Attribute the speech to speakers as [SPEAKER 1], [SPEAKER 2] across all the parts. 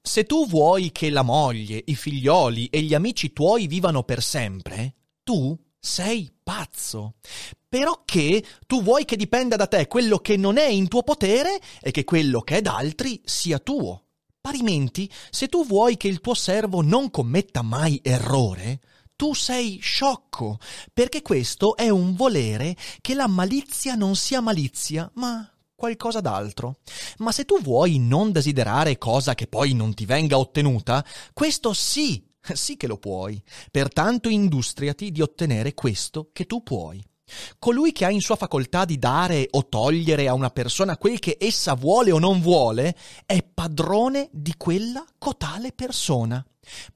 [SPEAKER 1] Se tu vuoi che la moglie, i figlioli e gli amici tuoi vivano per sempre, tu sei pazzo. Però che tu vuoi che dipenda da te quello che non è in tuo potere e che quello che è d'altri sia tuo. Parimenti, se tu vuoi che il tuo servo non commetta mai errore, tu sei sciocco, perché questo è un volere che la malizia non sia malizia, ma qualcosa d'altro. Ma se tu vuoi non desiderare cosa che poi non ti venga ottenuta, questo sì, sì che lo puoi. Pertanto industriati di ottenere questo che tu puoi. Colui che ha in sua facoltà di dare o togliere a una persona quel che essa vuole o non vuole, è padrone di quella cotale persona.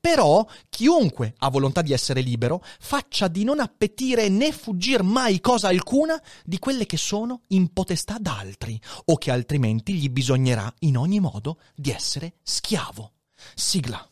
[SPEAKER 1] Però chiunque ha volontà di essere libero faccia di non appetire né fuggir mai cosa alcuna di quelle che sono in potestà d'altri, o che altrimenti gli bisognerà in ogni modo di essere schiavo. Sigla.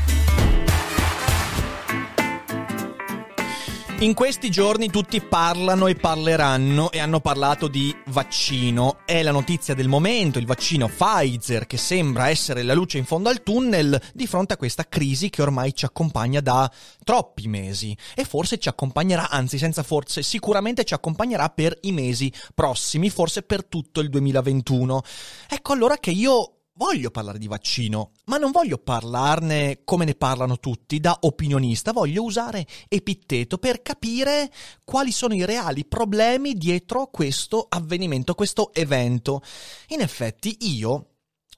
[SPEAKER 1] In questi giorni tutti parlano e parleranno e hanno parlato di vaccino. È la notizia del momento, il vaccino Pfizer che sembra essere la luce in fondo al tunnel di fronte a questa crisi che ormai ci accompagna da troppi mesi e forse ci accompagnerà, anzi senza forse, sicuramente ci accompagnerà per i mesi prossimi, forse per tutto il 2021. Ecco allora che io voglio parlare di vaccino, ma non voglio parlarne come ne parlano tutti, da opinionista, voglio usare epitteto per capire quali sono i reali problemi dietro questo avvenimento, questo evento. In effetti io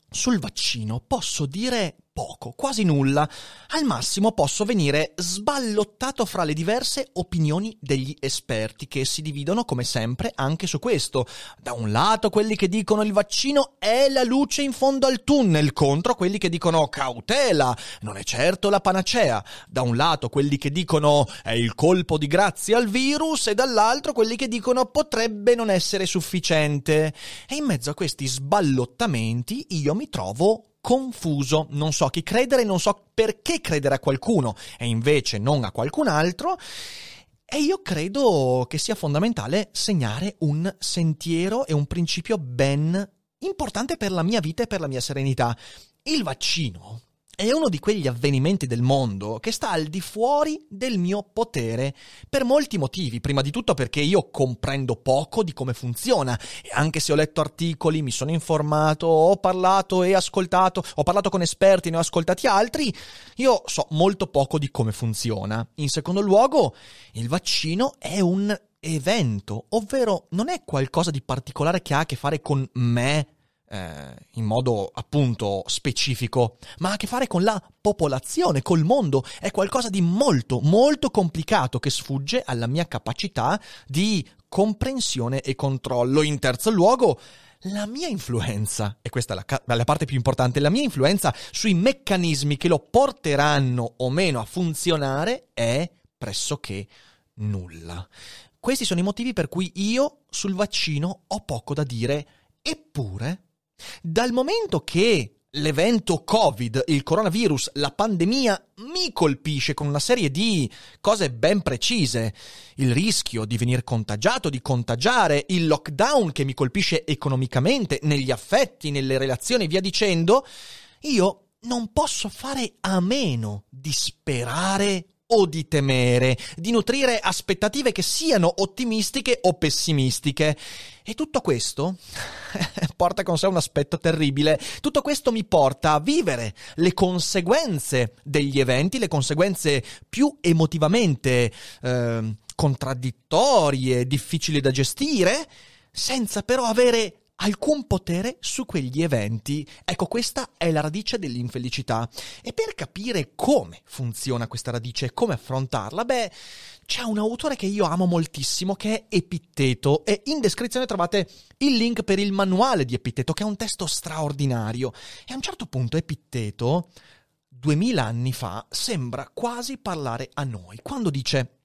[SPEAKER 1] sul vaccino posso dire poco, quasi nulla. Al massimo posso venire sballottato fra le diverse opinioni degli esperti che si dividono come sempre anche su questo. Da un lato quelli che dicono il vaccino è la luce in fondo al tunnel contro quelli che dicono cautela, non è certo la panacea. Da un lato quelli che dicono è il colpo di grazia al virus e dall'altro quelli che dicono potrebbe non essere sufficiente. E in mezzo a questi sballottamenti io mi trovo confuso, non so chi credere, non so perché credere a qualcuno e invece non a qualcun altro. E io credo che sia fondamentale segnare un sentiero e un principio ben importante per la mia vita e per la mia serenità. Il vaccino è uno di quegli avvenimenti del mondo che sta al di fuori del mio potere per molti motivi. Prima di tutto perché io comprendo poco di come funziona e anche se ho letto articoli, mi sono informato, ho parlato e ascoltato, ho parlato con esperti, ne ho ascoltati altri, io so molto poco di come funziona. In secondo luogo, il vaccino è un evento, ovvero non è qualcosa di particolare che ha a che fare con me eh, in modo appunto specifico, ma ha a che fare con la popolazione, col mondo. È qualcosa di molto, molto complicato che sfugge alla mia capacità di comprensione e controllo. In terzo luogo, la mia influenza, e questa è la, la, parte più importante, la mia influenza sui meccanismi che lo porteranno o meno a funzionare è pressoché nulla. Questi sono i motivi per cui io sul vaccino ho poco da dire, eppure dal momento che l'evento Covid, il coronavirus, la pandemia mi colpisce con una serie di cose ben precise. Il rischio di venire contagiato, di contagiare, il lockdown che mi colpisce economicamente, negli affetti, nelle relazioni, via dicendo, io non posso fare a meno di sperare o di temere, di nutrire aspettative che siano ottimistiche o pessimistiche. E tutto questo porta con sé un aspetto terribile. Tutto questo mi porta a vivere le conseguenze degli eventi, le conseguenze più emotivamente eh, contraddittorie, difficili da gestire, senza però avere alcun potere su quegli eventi. Ecco, questa è la radice dell'infelicità. E per capire come funziona questa radice e come affrontarla, beh, c'è un autore che io amo moltissimo che è Epitteto e in descrizione trovate il link per il manuale di Epitteto, che è un testo straordinario. E a un certo punto Epitteto, duemila anni fa, sembra quasi parlare a noi, quando dice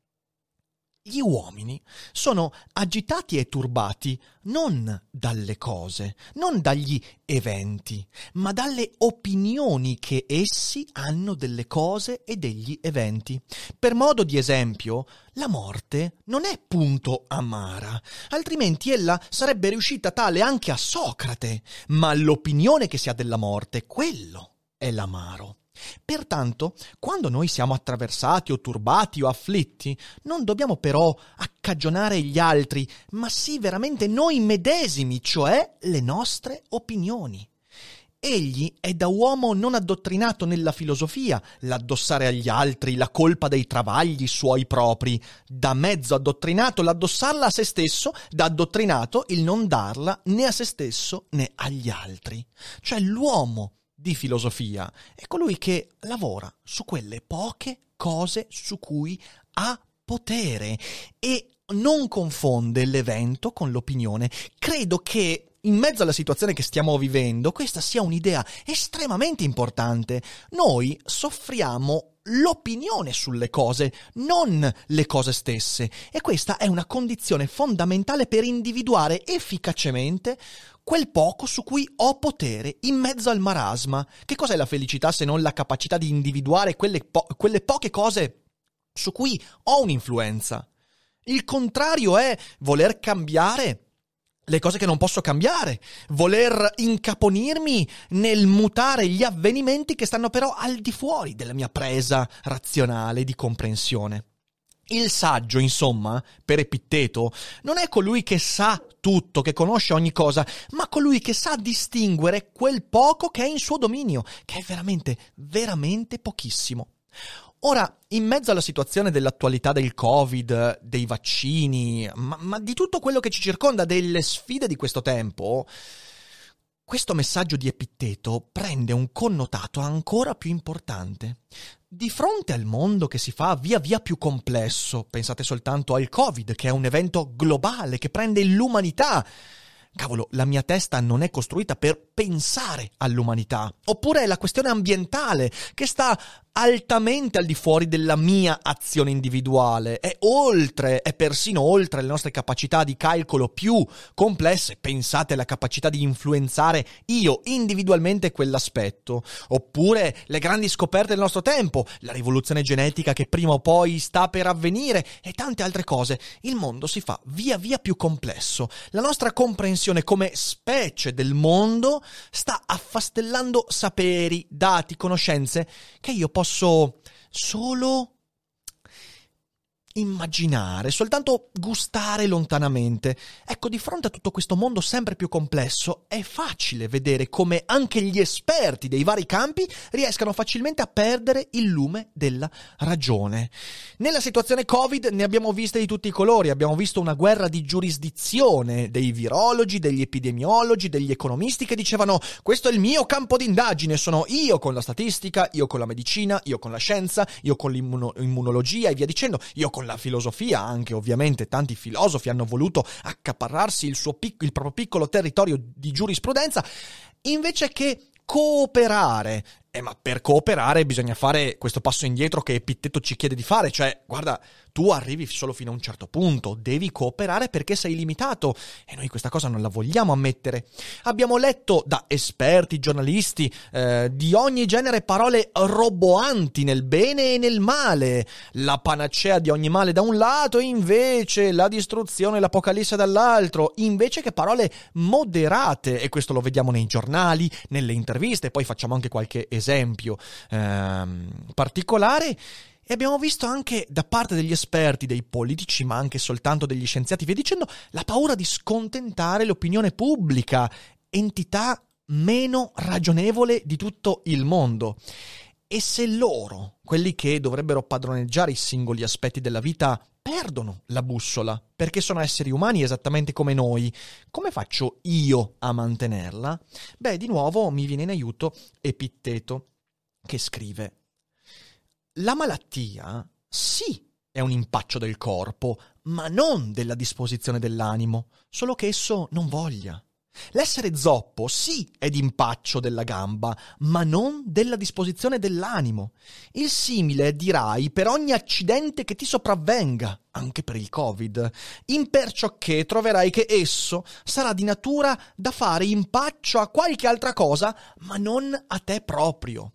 [SPEAKER 1] gli uomini sono agitati e turbati non dalle cose, non dagli eventi, ma dalle opinioni che essi hanno delle cose e degli eventi. Per modo di esempio, la morte non è punto amara, altrimenti ella sarebbe riuscita tale anche a Socrate, ma l'opinione che si ha della morte, quello è l'amaro. Pertanto, quando noi siamo attraversati o turbati o afflitti, non dobbiamo però accagionare gli altri, ma sì veramente noi medesimi, cioè le nostre opinioni. Egli è da uomo non addottrinato nella filosofia l'addossare agli altri la colpa dei travagli suoi propri, da mezzo addottrinato l'addossarla a se stesso, da addottrinato il non darla né a se stesso né agli altri. Cioè l'uomo di filosofia è colui che lavora su quelle poche cose su cui ha potere e non confonde l'evento con l'opinione. Credo che in mezzo alla situazione che stiamo vivendo, questa sia un'idea estremamente importante. Noi soffriamo l'opinione sulle cose, non le cose stesse. E questa è una condizione fondamentale per individuare efficacemente quel poco su cui ho potere in mezzo al marasma. Che cos'è la felicità se non la capacità di individuare quelle, po- quelle poche cose su cui ho un'influenza? Il contrario è voler cambiare le cose che non posso cambiare, voler incaponirmi nel mutare gli avvenimenti che stanno però al di fuori della mia presa razionale di comprensione. Il saggio, insomma, per Epitteto, non è colui che sa tutto, che conosce ogni cosa, ma colui che sa distinguere quel poco che è in suo dominio, che è veramente, veramente pochissimo. Ora, in mezzo alla situazione dell'attualità del Covid, dei vaccini, ma, ma, di tutto quello che ci circonda, delle sfide di questo tempo, questo messaggio di Epitteto prende un connotato ancora più importante. Di fronte al mondo che si fa via via più complesso, pensate soltanto al Covid, che è un evento globale che prende l'umanità. Cavolo, la mia testa non è costruita per pensare all'umanità. Oppure la questione ambientale, che sta altamente al di fuori della mia azione individuale, è oltre, è persino oltre le nostre capacità di calcolo più complesse. Pensate alla capacità di influenzare io individualmente quell'aspetto. Oppure le grandi scoperte del nostro tempo, la rivoluzione genetica che prima o poi sta per avvenire e tante altre cose. Il mondo si fa via via più complesso. La nostra comprensione come specie del mondo sta affastellando saperi, dati, conoscenze che io posso solo immaginare, soltanto gustare lontanamente. Ecco, di fronte a tutto questo mondo sempre più complesso, è facile vedere come anche gli esperti dei vari campi riescano facilmente a perdere il lume della ragione. Nella situazione Covid ne abbiamo viste di tutti i colori, abbiamo visto una guerra di giurisdizione dei virologi, degli epidemiologi, degli economisti che dicevano questo è il mio campo d'indagine, sono io con la statistica, io con la medicina, io con la scienza, io con l'immunologia e via dicendo, io con la filosofia, anche ovviamente tanti filosofi hanno voluto accaparrarsi il, pic- il proprio piccolo territorio di giurisprudenza, invece che cooperare. Eh, ma per cooperare bisogna fare questo passo indietro che Epitteto ci chiede di fare, cioè, guarda, tu arrivi solo fino a un certo punto, devi cooperare perché sei limitato e noi questa cosa non la vogliamo ammettere. Abbiamo letto da esperti, giornalisti, eh, di ogni genere parole roboanti nel bene e nel male, la panacea di ogni male da un lato e invece la distruzione l'apocalisse dall'altro, invece che parole moderate e questo lo vediamo nei giornali, nelle interviste, poi facciamo anche qualche esempio ehm, particolare e abbiamo visto anche da parte degli esperti, dei politici, ma anche soltanto degli scienziati, via dicendo, la paura di scontentare l'opinione pubblica, entità meno ragionevole di tutto il mondo. E se loro, quelli che dovrebbero padroneggiare i singoli aspetti della vita, perdono la bussola, perché sono esseri umani esattamente come noi, come faccio io a mantenerla? Beh, di nuovo mi viene in aiuto Epitteto, che scrive, la malattia, sì, è un impaccio del corpo, ma non della disposizione dell'animo, solo che esso non voglia. L'essere zoppo, sì, è d'impaccio della gamba, ma non della disposizione dell'animo. Il simile, dirai, per ogni accidente che ti sopravvenga, anche per il Covid, imperciò che troverai che esso sarà di natura da fare impaccio a qualche altra cosa, ma non a te proprio.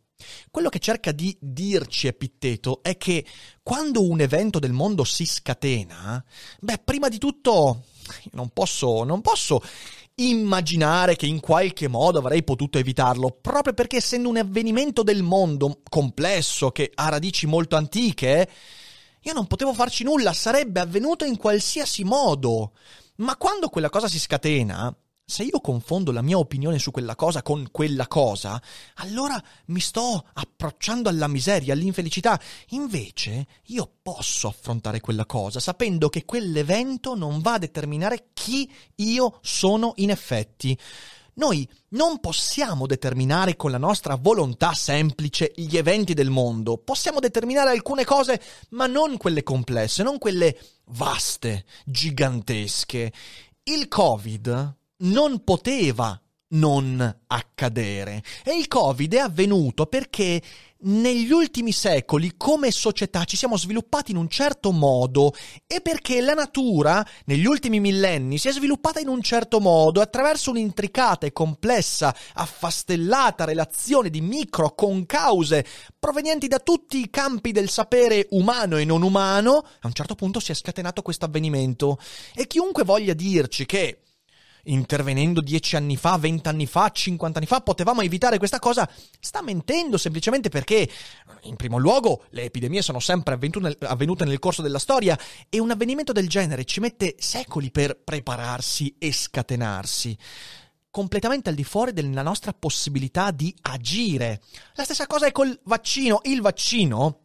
[SPEAKER 1] Quello che cerca di dirci Epitteto è che quando un evento del mondo si scatena, beh, prima di tutto non posso, non posso immaginare che in qualche modo avrei potuto evitarlo, proprio perché essendo un avvenimento del mondo complesso, che ha radici molto antiche, io non potevo farci nulla, sarebbe avvenuto in qualsiasi modo. Ma quando quella cosa si scatena, se io confondo la mia opinione su quella cosa con quella cosa, allora mi sto approcciando alla miseria, all'infelicità. Invece io posso affrontare quella cosa sapendo che quell'evento non va a determinare chi io sono in effetti. Noi non possiamo determinare con la nostra volontà semplice gli eventi del mondo, possiamo determinare alcune cose, ma non quelle complesse, non quelle vaste, gigantesche. Il Covid non poteva non accadere. E il Covid è avvenuto perché negli ultimi secoli come società ci siamo sviluppati in un certo modo e perché la natura negli ultimi millenni si è sviluppata in un certo modo attraverso un'intricata e complessa, affastellata relazione di micro concause provenienti da tutti i campi del sapere umano e non umano, a un certo punto si è scatenato questo avvenimento. E chiunque voglia dirci che intervenendo dieci anni fa, vent'anni fa, cinquant'anni fa, potevamo evitare questa cosa, sta mentendo semplicemente perché, in primo luogo, le epidemie sono sempre avvenute nel corso della storia e un avvenimento del genere ci mette secoli per prepararsi e scatenarsi completamente al di fuori della nostra possibilità di agire. La stessa cosa è col vaccino. Il vaccino,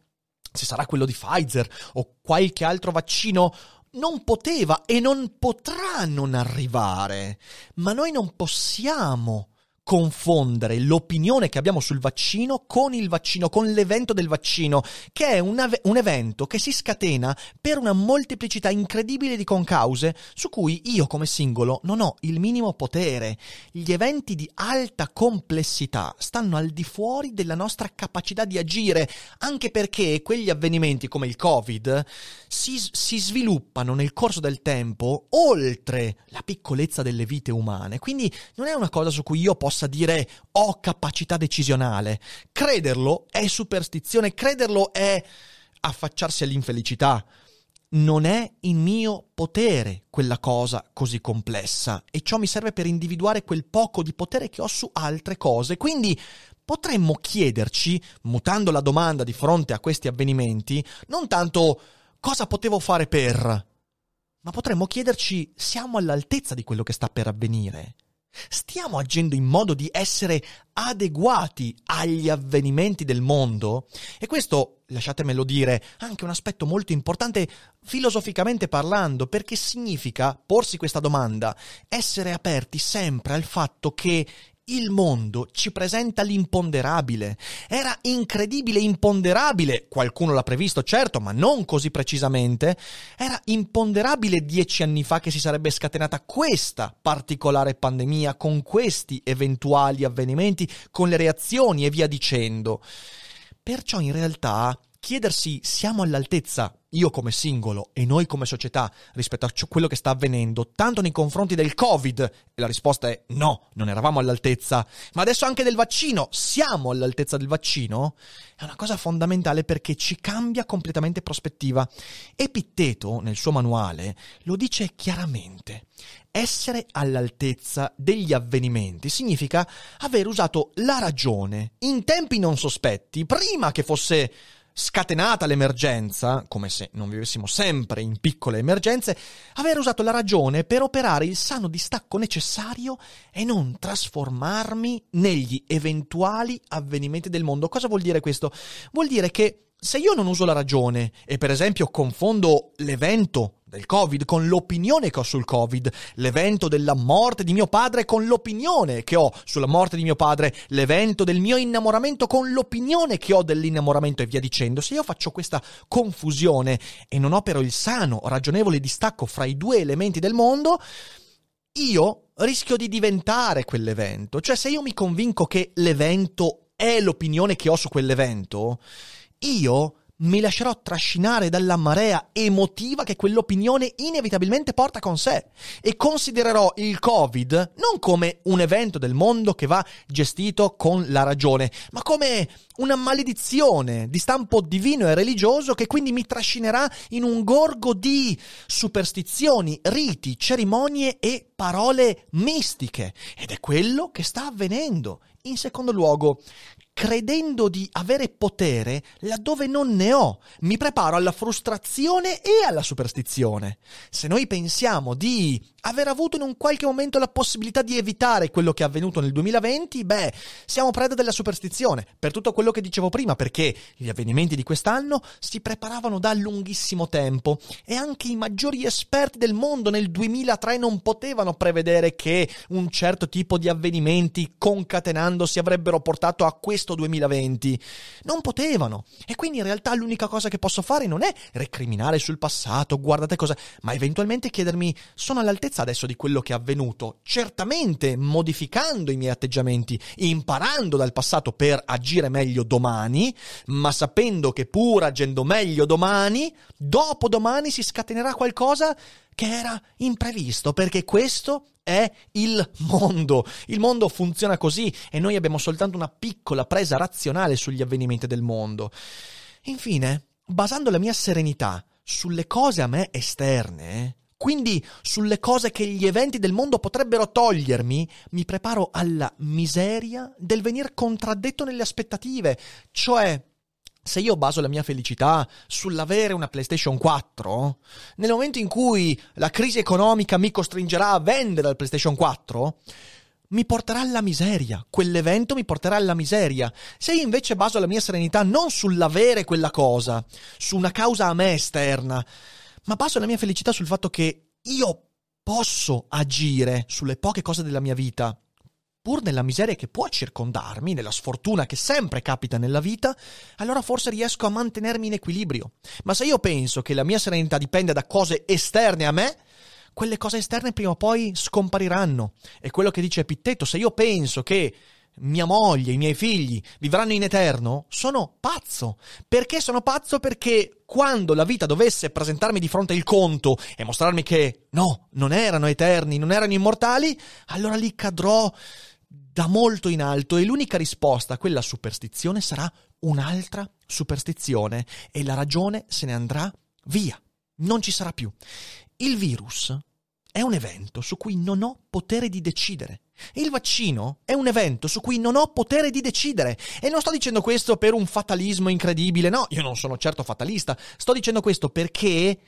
[SPEAKER 1] se sarà quello di Pfizer o qualche altro vaccino, non poteva e non potrà non arrivare, ma noi non possiamo confondere l'opinione che abbiamo sul vaccino con il vaccino, con l'evento del vaccino, che è un, ave- un, evento che si scatena per una molteplicità incredibile di concause su cui io come singolo non ho il minimo potere. Gli eventi di alta complessità stanno al di fuori della nostra capacità di agire, anche perché quegli avvenimenti come il Covid si, si sviluppano nel corso del tempo oltre la piccolezza delle vite umane. Quindi non è una cosa su cui io possa possa dire ho capacità decisionale. Crederlo è superstizione, crederlo è affacciarsi all'infelicità. Non è in mio potere quella cosa così complessa e ciò mi serve per individuare quel poco di potere che ho su altre cose. Quindi potremmo chiederci, mutando la domanda di fronte a questi avvenimenti, non tanto cosa potevo fare per, ma potremmo chiederci siamo all'altezza di quello che sta per avvenire. Stiamo agendo in modo di essere adeguati agli avvenimenti del mondo? E questo, lasciatemelo dire, è anche un aspetto molto importante filosoficamente parlando, perché significa porsi questa domanda, essere aperti sempre al fatto che il mondo ci presenta l'imponderabile. Era incredibile imponderabile, qualcuno l'ha previsto certo, ma non così precisamente, era imponderabile dieci anni fa che si sarebbe scatenata questa particolare pandemia con questi eventuali avvenimenti, con le reazioni e via dicendo. Perciò in realtà chiedersi siamo all'altezza, io come singolo e noi come società, rispetto a quello che sta avvenendo, tanto nei confronti del Covid, e la risposta è no, non eravamo all'altezza, ma adesso anche del vaccino, siamo all'altezza del vaccino, è una cosa fondamentale perché ci cambia completamente prospettiva. Epitteto, nel suo manuale, lo dice chiaramente. Essere all'altezza degli avvenimenti significa aver usato la ragione in tempi non sospetti, prima che fosse scatenata l'emergenza, come se non vivessimo sempre in piccole emergenze, aver usato la ragione per operare il sano distacco necessario e non trasformarmi negli eventuali avvenimenti del mondo. Cosa vuol dire questo? Vuol dire che se io non uso la ragione e per esempio confondo l'evento del Covid con l'opinione che ho sul Covid, l'evento della morte di mio padre con l'opinione che ho sulla morte di mio padre, l'evento del mio innamoramento con l'opinione che ho dell'innamoramento e via dicendo, se io faccio questa confusione e non opero il sano, ragionevole distacco fra i due elementi del mondo, io rischio di diventare quell'evento. Cioè se io mi convinco che l'evento è l'opinione che ho su quell'evento, io mi lascerò trascinare dalla marea emotiva che quell'opinione inevitabilmente porta con sé e considererò il Covid non come un evento del mondo che va gestito con la ragione, ma come una maledizione di stampo divino e religioso che quindi mi trascinerà in un gorgo di superstizioni, riti, cerimonie e parole mistiche. Ed è quello che sta avvenendo. In secondo luogo, credendo di avere potere laddove non ne ho. Mi preparo alla frustrazione e alla superstizione. Se noi pensiamo di aver avuto in un qualche momento la possibilità di evitare quello che è avvenuto nel 2020, beh, siamo preda della superstizione, per tutto quello che dicevo prima, perché gli avvenimenti di quest'anno si preparavano da lunghissimo tempo e anche i maggiori esperti del mondo nel 2003 non potevano prevedere che un certo tipo di avvenimenti concatenandosi avrebbero portato a questo questo 2020. Non potevano. E quindi in realtà l'unica cosa che posso fare non è recriminare sul passato, guardate cosa, ma eventualmente chiedermi sono all'altezza adesso di quello che è avvenuto, certamente modificando i miei atteggiamenti, imparando dal passato per agire meglio domani, ma sapendo che pur agendo meglio domani, dopo domani si scatenerà qualcosa che era imprevisto, perché questo è il mondo. Il mondo funziona così e noi abbiamo soltanto una piccola presa razionale sugli avvenimenti del mondo. Infine, basando la mia serenità sulle cose a me esterne, quindi sulle cose che gli eventi del mondo potrebbero togliermi, mi preparo alla miseria del venir contraddetto nelle aspettative, cioè se io baso la mia felicità sull'avere una PlayStation 4, nel momento in cui la crisi economica mi costringerà a vendere la PlayStation 4, mi porterà alla miseria, quell'evento mi porterà alla miseria. Se io invece baso la mia serenità non sull'avere quella cosa, su una causa a me esterna, ma baso la mia felicità sul fatto che io posso agire sulle poche cose della mia vita pur nella miseria che può circondarmi, nella sfortuna che sempre capita nella vita, allora forse riesco a mantenermi in equilibrio. Ma se io penso che la mia serenità dipende da cose esterne a me, quelle cose esterne prima o poi scompariranno. È quello che dice Epitteto, se io penso che mia moglie, i miei figli vivranno in eterno, sono pazzo. Perché sono pazzo? Perché quando la vita dovesse presentarmi di fronte il conto e mostrarmi che no, non erano eterni, non erano immortali, allora lì cadrò da molto in alto e l'unica risposta a quella superstizione sarà un'altra superstizione e la ragione se ne andrà via, non ci sarà più. Il virus è un evento su cui non ho potere di decidere. Il vaccino è un evento su cui non ho potere di decidere. E non sto dicendo questo per un fatalismo incredibile, no, io non sono certo fatalista. Sto dicendo questo perché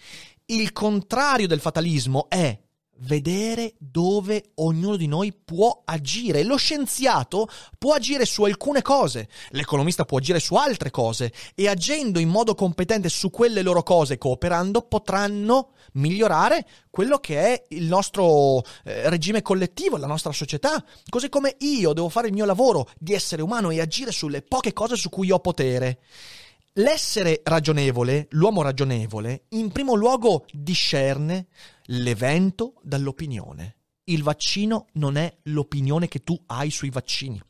[SPEAKER 1] il contrario del fatalismo è vedere dove ognuno di noi può agire. Lo scienziato può agire su alcune cose, l'economista può agire su altre cose e agendo in modo competente su quelle loro cose, cooperando, potranno migliorare quello che è il nostro eh, regime collettivo, la nostra società. Così come io devo fare il mio lavoro di essere umano e agire sulle poche cose su cui ho potere. L'essere ragionevole, l'uomo ragionevole, in primo luogo discerne l'evento dall'opinione. Il vaccino non è l'opinione che tu hai sui vaccini.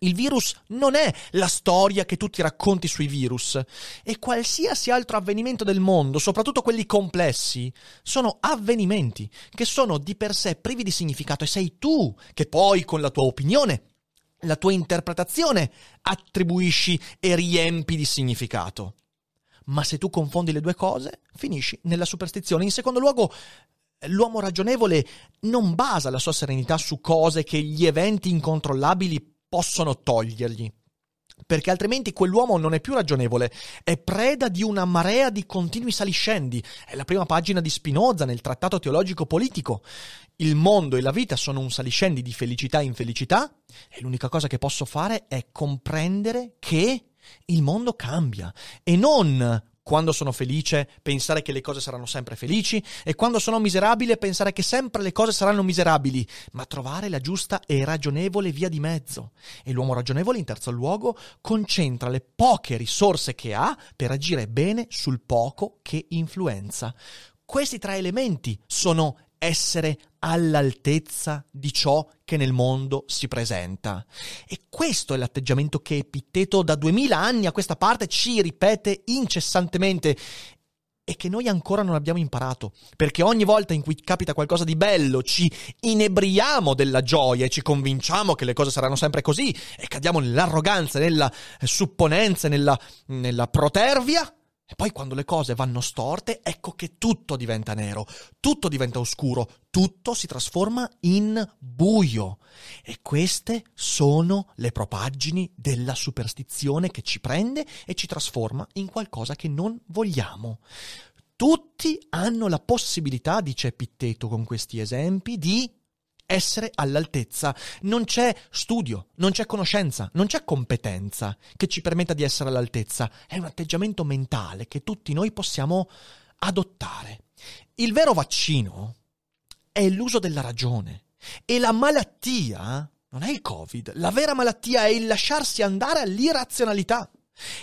[SPEAKER 1] Il virus non è la storia che tu ti racconti sui virus e qualsiasi altro avvenimento del mondo, soprattutto quelli complessi, sono avvenimenti che sono di per sé privi di significato e sei tu che poi con la tua opinione la tua interpretazione attribuisci e riempi di significato. Ma se tu confondi le due cose, finisci nella superstizione. In secondo luogo, l'uomo ragionevole non basa la sua serenità su cose che gli eventi incontrollabili possono togliergli. perché altrimenti quell'uomo non è più ragionevole, è preda di una marea di continui saliscendi. È la prima pagina di Spinoza nel trattato teologico politico. Il mondo e la vita sono un saliscendi di felicità e infelicità e l'unica cosa che posso fare è comprendere che il mondo cambia e non quando sono felice pensare che le cose saranno sempre felici e quando sono miserabile pensare che sempre le cose saranno miserabili, ma trovare la giusta e ragionevole via di mezzo. E l'uomo ragionevole, in terzo luogo, concentra le poche risorse che ha per agire bene sul poco che influenza. Questi tre elementi sono essere all'altezza di ciò che nel mondo si presenta. E questo è l'atteggiamento che Epitteto da duemila anni a questa parte ci ripete incessantemente e che noi ancora non abbiamo imparato, perché ogni volta in cui capita qualcosa di bello ci inebriamo della gioia e ci convinciamo che le cose saranno sempre così e cadiamo nell'arroganza, nella supponenza, nella, nella protervia e poi quando le cose vanno storte, ecco che tutto diventa nero, tutto diventa oscuro, tutto si trasforma in buio. E queste sono le propaggini della superstizione che ci prende e ci trasforma in qualcosa che non vogliamo. Tutti hanno la possibilità, dice Epitteto con questi esempi, di essere all'altezza. Non c'è studio, non c'è conoscenza, non c'è competenza che ci permetta di essere all'altezza. È un atteggiamento mentale che tutti noi possiamo adottare. Il vero vaccino è l'uso della ragione e la malattia non è il Covid, la vera malattia è il lasciarsi andare all'irrazionalità.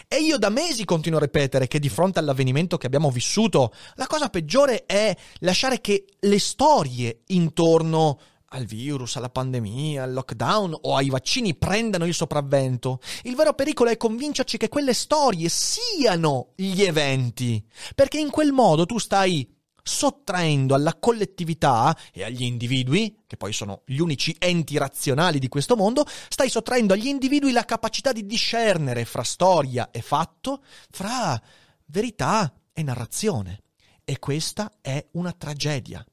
[SPEAKER 1] E io da mesi continuo a ripetere che di fronte all'avvenimento che abbiamo vissuto, la cosa peggiore è lasciare che le storie intorno al virus, alla pandemia, al lockdown o ai vaccini prendano il sopravvento. Il vero pericolo è convincerci che quelle storie siano gli eventi, perché in quel modo tu stai sottraendo alla collettività e agli individui, che poi sono gli unici enti razionali di questo mondo, stai sottraendo agli individui la capacità di discernere fra storia e fatto, fra verità e narrazione. E questa è una tragedia.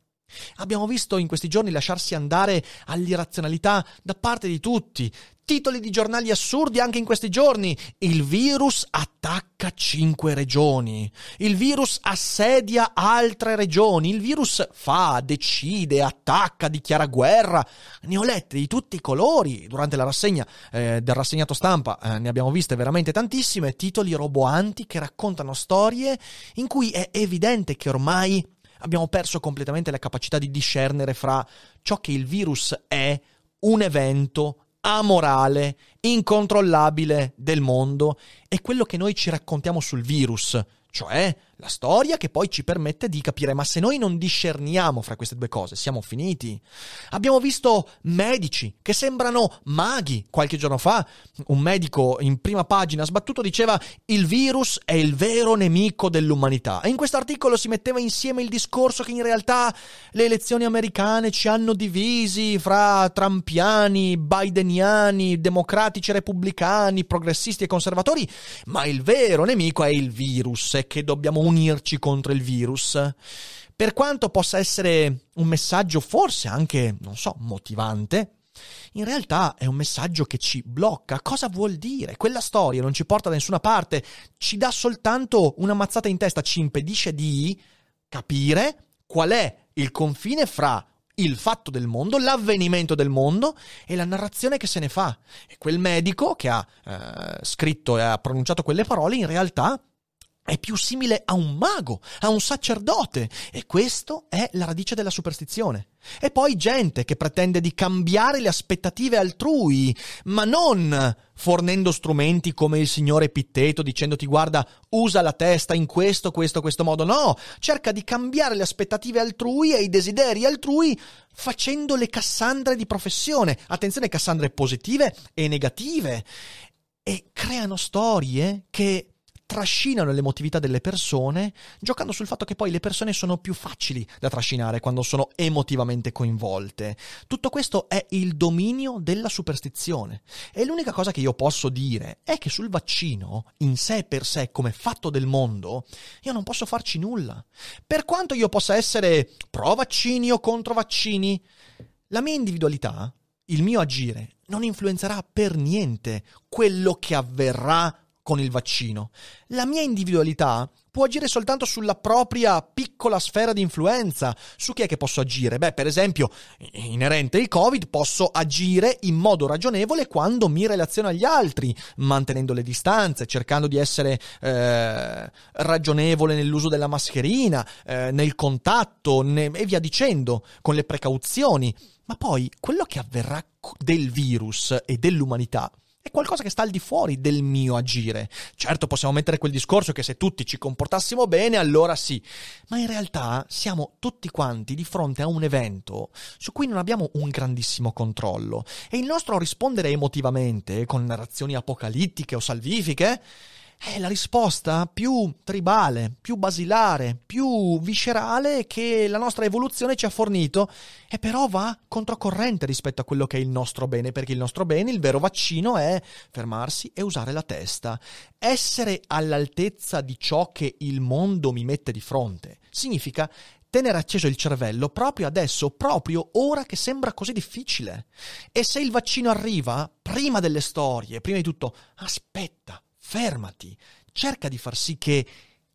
[SPEAKER 1] Abbiamo visto in questi giorni lasciarsi andare all'irrazionalità da parte di tutti. Titoli di giornali assurdi anche in questi giorni. Il virus attacca cinque regioni. Il virus assedia altre regioni. Il virus fa, decide, attacca, dichiara guerra. Ne ho lette di tutti i colori. Durante la rassegna eh, del rassegnato stampa eh, ne abbiamo viste veramente tantissime. Titoli roboanti che raccontano storie in cui è evidente che ormai abbiamo perso completamente la capacità di discernere fra ciò che il virus è, un evento amorale, incontrollabile del mondo e quello che noi ci raccontiamo sul virus, cioè la storia che poi ci permette di capire, ma se noi non discerniamo fra queste due cose, siamo finiti. Abbiamo visto medici che sembrano maghi. Qualche giorno fa un medico in prima pagina sbattuto diceva il virus è il vero nemico dell'umanità. E in questo articolo si metteva insieme il discorso che in realtà le elezioni americane ci hanno divisi fra trampiani, bideniani, democratici, repubblicani, progressisti e conservatori, ma il vero nemico è il virus e che dobbiamo unirci contro il virus. Per quanto possa essere un messaggio forse anche, non so, motivante, in realtà è un messaggio che ci blocca. Cosa vuol dire? Quella storia non ci porta da nessuna parte, ci dà soltanto una mazzata in testa, ci impedisce di capire qual è il confine fra il fatto del mondo, l'avvenimento del mondo e la narrazione che se ne fa. E quel medico che ha eh, scritto e ha pronunciato quelle parole in realtà è più simile a un mago, a un sacerdote, e questo è la radice della superstizione. E poi gente che pretende di cambiare le aspettative altrui, ma non fornendo strumenti come il signore Pitteto dicendoti guarda, usa la testa in questo, questo, questo modo. No, cerca di cambiare le aspettative altrui e i desideri altrui facendo le Cassandre di professione. Attenzione, Cassandre positive e negative. E creano storie che trascinano l'emotività delle persone, giocando sul fatto che poi le persone sono più facili da trascinare quando sono emotivamente coinvolte. Tutto questo è il dominio della superstizione. E l'unica cosa che io posso dire è che sul vaccino, in sé per sé, come fatto del mondo, io non posso farci nulla. Per quanto io possa essere pro vaccini o contro vaccini, la mia individualità il mio agire non influenzerà per niente quello che avverrà con il vaccino. La mia individualità può agire soltanto sulla propria piccola sfera di influenza. Su chi è che posso agire? Beh, per esempio, inerente il Covid, posso agire in modo ragionevole quando mi relaziono agli altri, mantenendo le distanze, cercando di essere eh, ragionevole nell'uso della mascherina, eh, nel contatto ne- e via dicendo, con le precauzioni. Ma poi quello che avverrà del virus e dell'umanità è qualcosa che sta al di fuori del mio agire. Certo possiamo mettere quel discorso che se tutti ci comportassimo bene, allora sì, ma in realtà siamo tutti quanti di fronte a un evento su cui non abbiamo un grandissimo controllo e il nostro rispondere emotivamente con narrazioni apocalittiche o salvifiche è la risposta più tribale, più basilare, più viscerale che la nostra evoluzione ci ha fornito e però va controcorrente rispetto a quello che è il nostro bene, perché il nostro bene, il vero vaccino è fermarsi e usare la testa. Essere all'altezza di ciò che il mondo mi mette di fronte significa tenere acceso il cervello proprio adesso, proprio ora che sembra così difficile. E se il vaccino arriva, prima delle storie, prima di tutto, aspetta, fermati, cerca di far sì che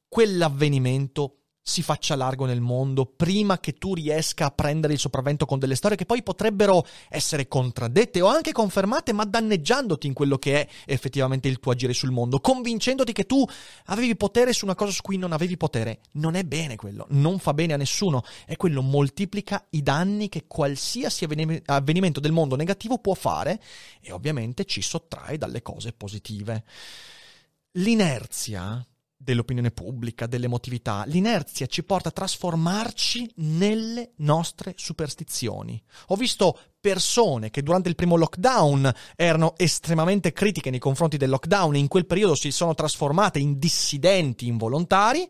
[SPEAKER 1] quell'avvenimento si faccia largo nel mondo prima che tu riesca a prendere il sopravvento con delle storie che poi potrebbero essere contraddette o anche confermate, ma danneggiandoti in quello che è effettivamente il tuo agire sul mondo, convincendoti che tu avevi potere su una cosa su cui non avevi potere. Non è bene quello, non fa bene a nessuno. E quello moltiplica i danni che qualsiasi avvenimento del mondo negativo può fare e ovviamente ci sottrae dalle cose positive l'inerzia dell'opinione pubblica, dell'emotività, l'inerzia ci porta a trasformarci nelle nostre superstizioni. Ho visto persone che durante il primo lockdown erano estremamente critiche nei confronti del lockdown e in quel periodo si sono trasformate in dissidenti involontari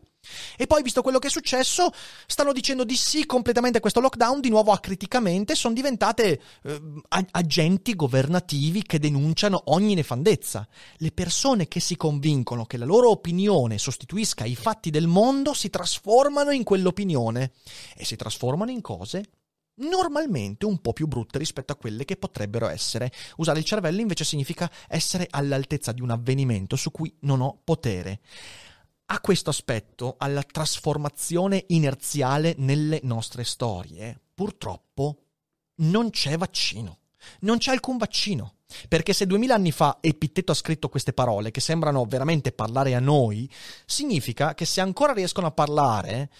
[SPEAKER 1] e poi, visto quello che è successo, stanno dicendo di sì completamente a questo lockdown, di nuovo acriticamente, sono diventate eh, agenti governativi che denunciano ogni nefandezza. Le persone che si convincono che la loro opinione sostituisca i fatti del mondo si trasformano in quell'opinione e si trasformano in cose normalmente un po' più brutte rispetto a quelle che potrebbero essere. Usare il cervello invece significa essere all'altezza di un avvenimento su cui non ho potere a questo aspetto, alla trasformazione inerziale nelle nostre storie, purtroppo non c'è vaccino. Non c'è alcun vaccino. Perché se duemila anni fa Epitteto ha scritto queste parole, che sembrano veramente parlare a noi, significa che se ancora riescono a parlare,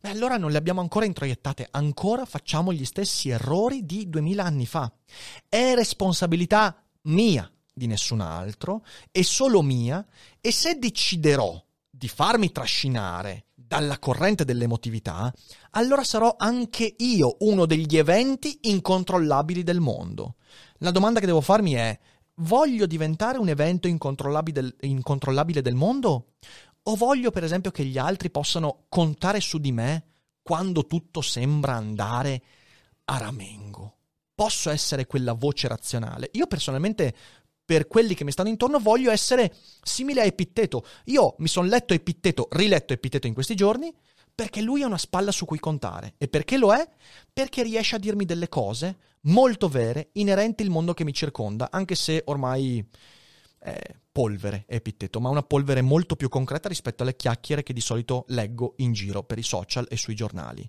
[SPEAKER 1] beh, allora non le abbiamo ancora introiettate, ancora facciamo gli stessi errori di duemila anni fa. È responsabilità mia, di nessun altro, è solo mia, e se deciderò di farmi trascinare dalla corrente dell'emotività, allora sarò anche io uno degli eventi incontrollabili del mondo. La domanda che devo farmi è, voglio diventare un evento incontrollabile, incontrollabile del mondo? O voglio per esempio che gli altri possano contare su di me quando tutto sembra andare a ramengo? Posso essere quella voce razionale? Io personalmente per quelli che mi stanno intorno, voglio essere simile a Epitteto. Io mi sono letto Epitteto, riletto Epitteto in questi giorni, perché lui ha una spalla su cui contare. E perché lo è? Perché riesce a dirmi delle cose molto vere, inerenti al mondo che mi circonda, anche se ormai è polvere Epitteto, ma una polvere molto più concreta rispetto alle chiacchiere che di solito leggo in giro per i social e sui giornali.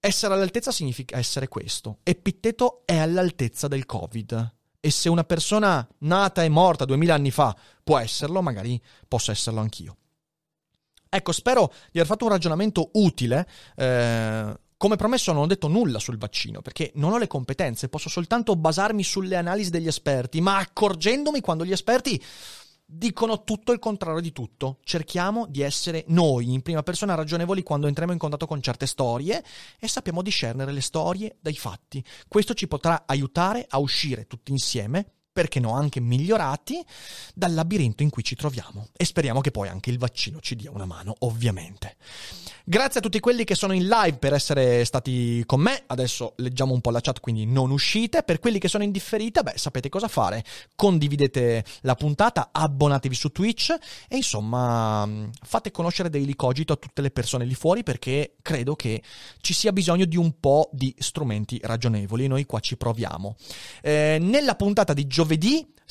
[SPEAKER 1] Essere all'altezza significa essere questo. Epitteto è all'altezza del Covid e se una persona nata e morta duemila anni fa può esserlo, magari posso esserlo anch'io. Ecco, spero di aver fatto un ragionamento utile. Eh, come promesso non ho detto nulla sul vaccino, perché non ho le competenze, posso soltanto basarmi sulle analisi degli esperti, ma accorgendomi quando gli esperti dicono tutto il contrario di tutto. Cerchiamo di essere noi in prima persona ragionevoli quando entriamo in contatto con certe storie e sappiamo discernere le storie dai fatti. Questo ci potrà aiutare a uscire tutti insieme perché no, anche migliorati dal labirinto in cui ci troviamo. E speriamo che poi anche il vaccino ci dia una mano, ovviamente. Grazie a tutti quelli che sono in live per essere stati con me. Adesso leggiamo un po' la chat, quindi non uscite. Per quelli che sono in differita, beh, sapete cosa fare. Condividete la puntata, abbonatevi su Twitch e insomma fate conoscere Daily Cogito a tutte le persone lì fuori perché credo che ci sia bisogno di un po' di strumenti ragionevoli. Noi qua ci proviamo. Eh, nella puntata di giovedì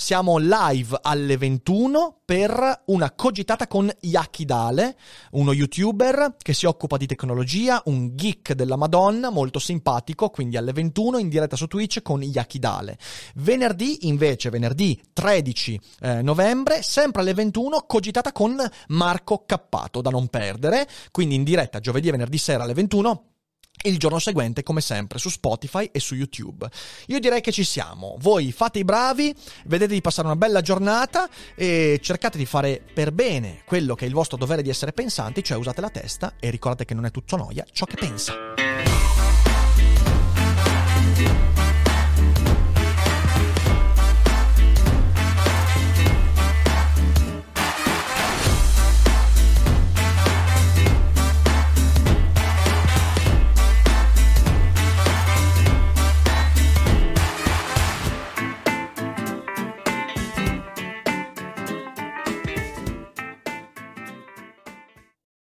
[SPEAKER 1] siamo live alle 21 per una cogitata con Yakidale, uno youtuber che si occupa di tecnologia, un geek della Madonna, molto simpatico, quindi alle 21 in diretta su Twitch con Yakidale. Venerdì invece, venerdì 13 eh, novembre, sempre alle 21, cogitata con Marco Cappato, da non perdere, quindi in diretta giovedì e venerdì sera alle 21 il giorno seguente, come sempre, su Spotify e su YouTube. Io direi che ci siamo. Voi fate i bravi, vedete di passare una bella giornata e cercate di fare per bene quello che è il vostro dovere di essere pensanti, cioè usate la testa e ricordate che non è tutto noia ciò che pensa.